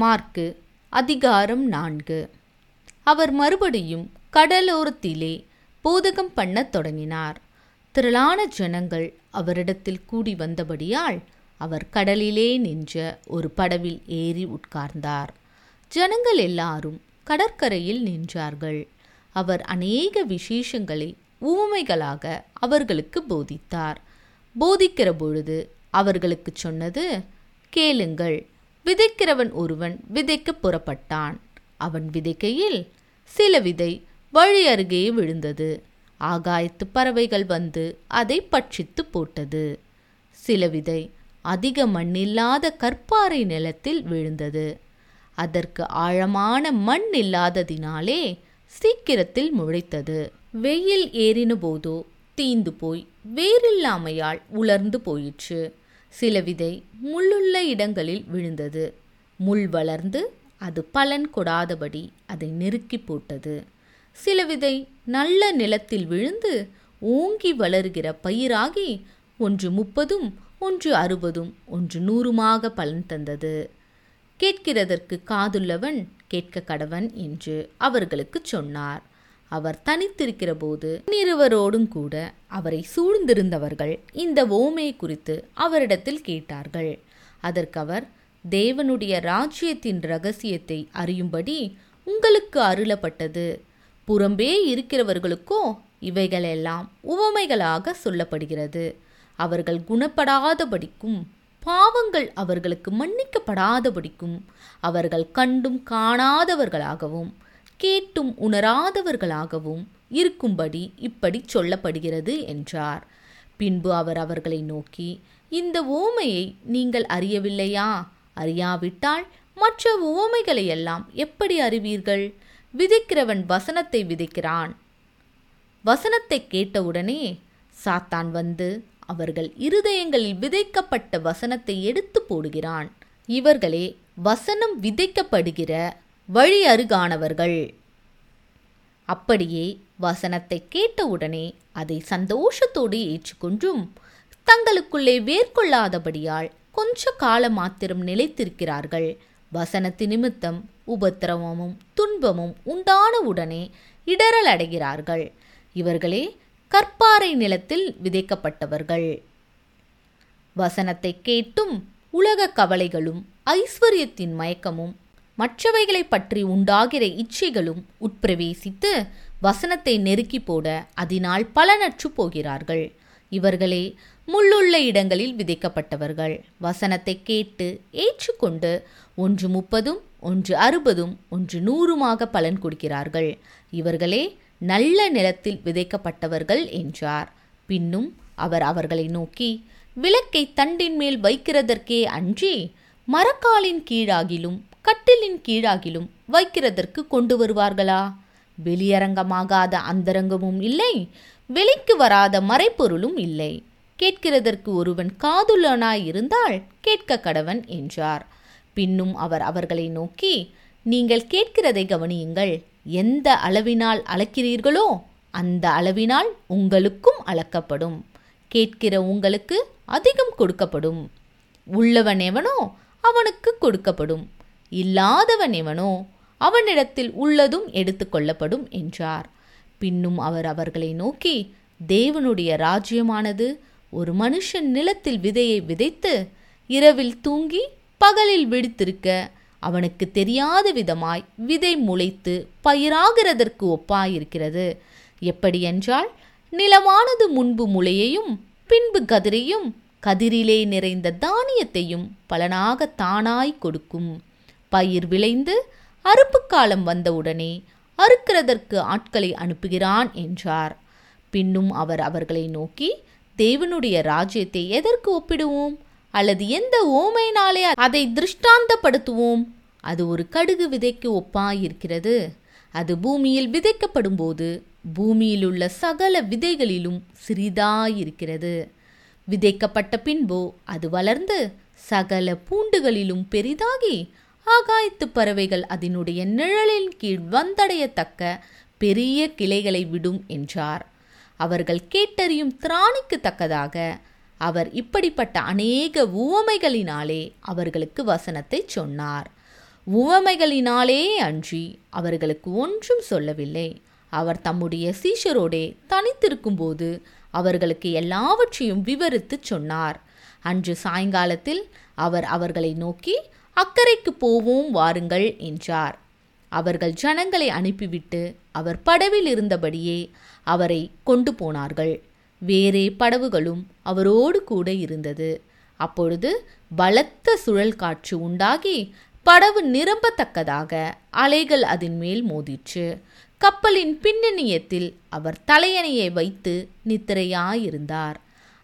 Mark அதிகாரம் நான்கு. அவர் மறுபடியும் கடலோரத்திலே போதகம் பண்ணத் தொடங்கினார். திரளான ஜனங்கள் அவரிடத்தில் கூடி வந்தபடியால் அவர் கடலிலே நின்ற ஒரு படவில் ஏறி உட்கார்ந்தார். ஜனங்கள் எல்லாரும் கடற்கரையில் நின்றார்கள். அவர் அநேக விசேஷங்களை ஊமைகளாக அவர்களுக்கு போதித்தார். போதிக்கிற பொழுது அவர்களுக்கு சொன்னது கேளுங்கள் விதைக்கிறவன் ஒருவன் விதைக்க புறப்பட்டான். அவன் விதைக்கையில் சில விதை வழி அருகே விழுந்தது. ஆகாயத்து பறவைகள் வந்து அதை பட்சித்து போட்டது. சில விதை அதிக மண்ணில்லாத கற்பாறை நிலத்தில் விழுந்தது. அதற்கு ஆழமான மண் இல்லாததினாலே சீக்கிரத்தில் முளைத்தது. வெயில் ஏறின போதோ தீந்து போய் வேறில்லாமையால் உலர்ந்து போயிற்று. சில விதை முள்ளுள்ள இடங்களில் விழுந்தது. முள் வளர்ந்து அது பலன் கொடாதபடி அதை நெருக்கி போட்டது. சில விதை நல்ல நிலத்தில் விழுந்து ஓங்கி வளர்கிற பயிராகி ஒன்று முப்பதும் ஒன்று அறுபதும் ஒன்று நூறுமாக பலன் தந்தது. கேட்கிறதற்கு காதுள்ளவன் கேட்க கடவன் என்று அவர்களுக்கு சொன்னார். அவர் தனித்திருக்கிற போது இருவரோடும் கூட அவரை சூழ்ந்திருந்தவர்கள் இந்த ஓமை குறித்து அவரிடத்தில் கேட்டார்கள். அதற்கு அவர் தேவனுடைய ராஜ்யத்தின் ரகசியத்தை அறியும்படி உங்களுக்கு அருளப்பட்டது. புறம்பே இருக்கிறவர்களுக்கோ இவைகளெல்லாம் உவமைகளாக சொல்லப்படுகிறது. அவர்கள் குணப்படாதபடிக்கும் பாவங்கள் அவர்களுக்கு மன்னிக்கப்படாதபடிக்கும் அவர்கள் கண்டும் காணாதவர்களாகவும் கேட்டும் உணராதவர்களாகவும் இருக்கும்படி இப்படி சொல்லப்படுகிறது என்றார். பின்பு அவர் அவர்களை நோக்கி இந்த ஓமையை நீங்கள் அறியவில்லையா? அறியாவிட்டால் மற்ற ஓமைகளையெல்லாம் எப்படி அறிவீர்கள்? விதைக்கிறவன் வசனத்தை விதைக்கிறான். வசனத்தை கேட்டவுடனே சாத்தான் வந்து அவர்கள் இருதயங்களில் விதைக்கப்பட்ட வசனத்தை எடுத்து போடுகிறான். இவர்களே வசனம் விதைக்கப்படுகிற வழி அருகானவர்கள் அப்படியே வசனத்தை கேட்டவுடனே அதை சந்தோஷத்தோடு ஏற்றுக்கொண்டும் தங்களுக்குள்ளே வேர்கொள்ளாதபடியால் கொஞ்ச காலம் மாத்திரம் நிலைத்திருக்கிறார்கள். வசனத்து நிமித்தம் உபத்திரவமும் துன்பமும் உண்டான உடனே இடரல் அடைகிறார்கள். இவர்களே கற்பாறை நிலத்தில் விதைக்கப்பட்டவர்கள். வசனத்தை கேட்டும் உலக கவலைகளும் ஐஸ்வர்யத்தின் மயக்கமும் மற்றவைகளை பற்றி உண்டாகிற இச்சைகளும் உட்பிரவேசித்து வசனத்தை நெருக்கி போட அதனால் பலனற்று போகிறார்கள். இவர்களே முள்ளுள்ள இடங்களில் விதைக்கப்பட்டவர்கள். வசனத்தை கேட்டு ஏற்றுக்கொண்டு ஒன்று முப்பதும் ஒன்று அறுபதும் ஒன்று நூறுமாக பலன் கொடுக்கிறார்கள். இவர்களே நல்ல நிலத்தில் விதைக்கப்பட்டவர்கள் என்றார். பின்னும் அவர் அவர்களை நோக்கி விளக்கை தண்டின் மேல் வைக்கிறதற்கே அன்றி மரக்காலின் கீழாகிலும் கட்டிலின் கீழாகிலும் வைக்கிறதற்கு கொண்டு வருவார்களா? வெளியரங்கமாகாத அந்தரங்கமும் இல்லை வெளிக்கு வராத மறைப்பொருளும் இல்லை. கேட்கிறதற்கு ஒருவன் காதுள்ளனாய் இருந்தால் கேட்க கடவன் என்றார். பின்னும் அவர் அவர்களை நோக்கி நீங்கள் கேட்கிறதை கவனியுங்கள். எந்த அளவினால் அளக்கிறீர்களோ அந்த அளவினால் உங்களுக்கும் அளக்கப்படும். கேட்கிற உங்களுக்கு அதிகம் கொடுக்கப்படும். உள்ளவன் எவனோ அவனுக்கு கொடுக்கப்படும். இல்லாதவன் எவனோ அவனிடத்தில் உள்ளதும் எடுத்துக்கொள்ளப்படும் என்றார். பின்னும் அவர் அவர்களை நோக்கி தேவனுடைய ராஜ்யமானது ஒரு மனுஷன் நிலத்தில் விதையை விதைத்து இரவில் தூங்கி பகலில் விடுத்திருக்க அவனுக்கு தெரியாத விதமாய் விதை முளைத்து பயிராகிறதற்கு ஒப்பாயிருக்கிறது. எப்படியென்றால் நிலமானது முன்பு முளையையும் பின்பு கதிரையும் கதிரிலே நிறைந்த தானியத்தையும் பலனாக தானாய் கொடுக்கும். பயிர் விளைந்து அறுப்பு காலம் வந்தவுடனே அறுக்கிறதற்கு ஆட்களை அனுப்புகிறான் என்றார். பின்னும் அவர் அவர்களை நோக்கி தேவனுடைய ராஜ்யத்தை எதற்கு ஒப்பிடுவோம்? அல்லது எந்த ஓமையினாலே அதை திருஷ்டாந்தப்படுத்துவோம்? அது ஒரு கடுகு விதைக்கு ஒப்பாயிருக்கிறது. அது பூமியில் விதைக்கப்படும்போது பூமியிலுள்ள சகல விதைகளிலும் சிறிதாயிருக்கிறது. விதைக்கப்பட்ட பின்போ அது வளர்ந்து சகல பூண்டுகளிலும் பெரிதாகி ஆகாயத்து பறவைகள் அதனுடைய நிழலின் கீழ் வந்தடையத்தக்க பெரிய கிளைகளை விடும் என்றார். அவர்கள் கேட்டறியும் திராணிக்கு தக்கதாக அவர் இப்படிப்பட்ட அநேக உவமைகளினாலே அவர்களுக்கு வசனத்தை சொன்னார். உவமைகளினாலே அன்றி அவர்களுக்கு ஒன்றும் சொல்லவில்லை. அவர் தம்முடைய சீஷரோடே தனித்திருக்கும்போது அவர்களுக்கு எல்லாவற்றையும் விவரித்துச் சொன்னார். அன்று சாயங்காலத்தில் அவர் அவர்களை நோக்கி அக்கறைக்கு போவோம் வாருங்கள் என்றார். அவர்கள் ஜனங்களை அனுப்பிவிட்டு அவர் படவில் இருந்தபடியே அவரை கொண்டு போனார்கள். வேறே படவுகளும் அவரோடு கூட இருந்தது. அப்பொழுது பலத்த சுழல் காற்று உண்டாகி படவு நிரம்பத்தக்கதாக அலைகள் அதன் மேல் மோதிற்று. கப்பலின் பின்னணியத்தில் அவர் தலையணையை வைத்து நித்திரையாயிருந்தார்.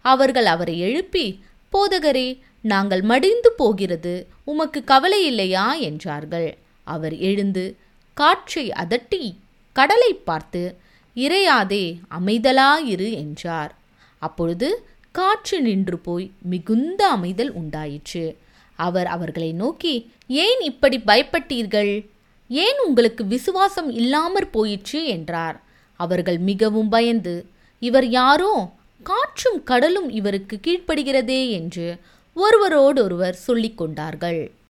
அவர்கள் அவரை எழுப்பி போதகரே நாங்கள் மடிந்து போகிறது உமக்கு கவலை இல்லையா என்றார்கள். அவர் எழுந்து காற்றை அதட்டி கடலை பார்த்து இறையாதே அமைதலாயிரு என்றார். அப்பொழுது காற்று நின்று போய் மிகுந்த அமைதல் உண்டாயிற்று. அவர் அவர்களை நோக்கி ஏன் இப்படி பயப்பட்டீர்கள்? ஏன் உங்களுக்கு விசுவாசம் இல்லாமற் போயிற்று? என்றார். அவர்கள் மிகவும் பயந்து இவர் யாரோ? காற்றும் கடலும் இவருக்கு கீழ்ப்படுகிறதே என்று ஒருவரோடொருவர் சொல்லிக் கொண்டார்கள்